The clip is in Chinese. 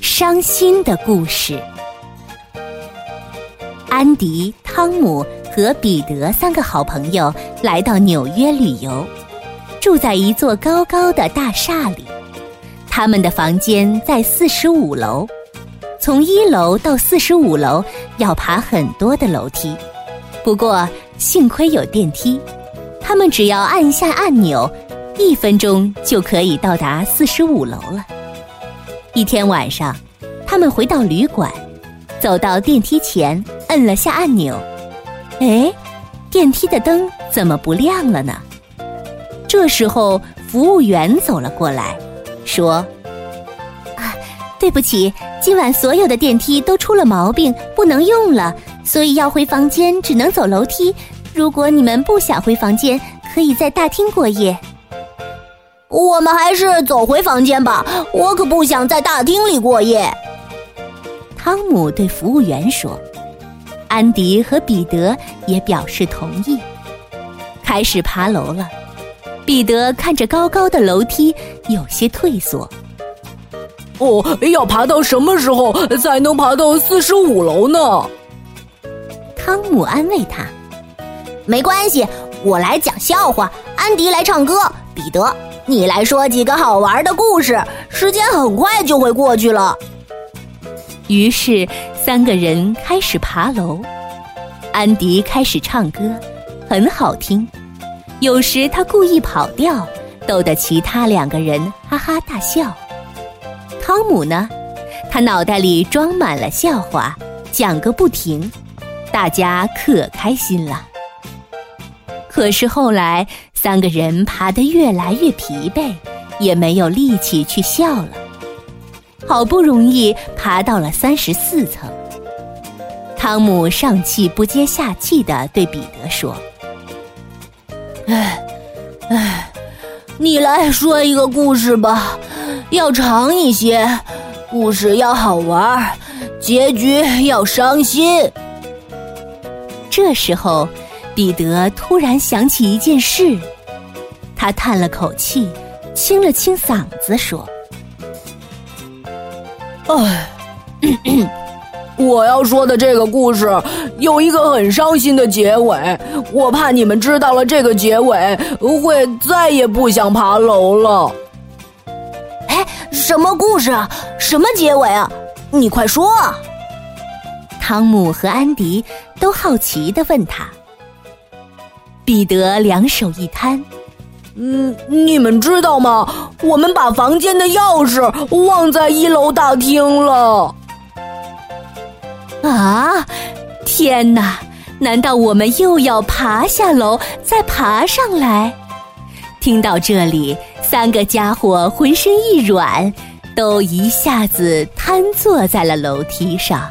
伤心的故事。安迪、汤姆和彼得三个好朋友来到纽约旅游，住在一座高高的大厦里。他们的房间在四十五楼，从一楼到四十五楼要爬很多的楼梯。不过幸亏有电梯，他们只要按下按钮，一分钟就可以到达四十五楼了。一天晚上，他们回到旅馆，走到电梯前，摁了下按钮。哎，电梯的灯怎么不亮了呢？这时候，服务员走了过来，说：“啊，对不起，今晚所有的电梯都出了毛病，不能用了。”所以要回房间只能走楼梯。如果你们不想回房间，可以在大厅过夜。我们还是走回房间吧，我可不想在大厅里过夜。汤姆对服务员说。安迪和彼得也表示同意，开始爬楼了。彼得看着高高的楼梯，有些退缩。哦，要爬到什么时候才能爬到四十五楼呢？汤姆安慰他：“没关系，我来讲笑话，安迪来唱歌，彼得你来说几个好玩的故事，时间很快就会过去了。”于是三个人开始爬楼。安迪开始唱歌，很好听，有时他故意跑调，逗得其他两个人哈哈大笑。汤姆呢，他脑袋里装满了笑话，讲个不停。大家可开心了，可是后来三个人爬得越来越疲惫，也没有力气去笑了。好不容易爬到了三十四层，汤姆上气不接下气的对彼得说：“哎，哎，你来说一个故事吧，要长一些，故事要好玩，结局要伤心。”这时候，彼得突然想起一件事，他叹了口气，清了清嗓子说：“哎，我要说的这个故事有一个很伤心的结尾，我怕你们知道了这个结尾，会再也不想爬楼了。”哎，什么故事啊？什么结尾啊？你快说！汤姆和安迪都好奇的问他。彼得两手一摊：“嗯，你们知道吗？我们把房间的钥匙忘在一楼大厅了。”啊！天哪！难道我们又要爬下楼，再爬上来？听到这里，三个家伙浑身一软，都一下子瘫坐在了楼梯上。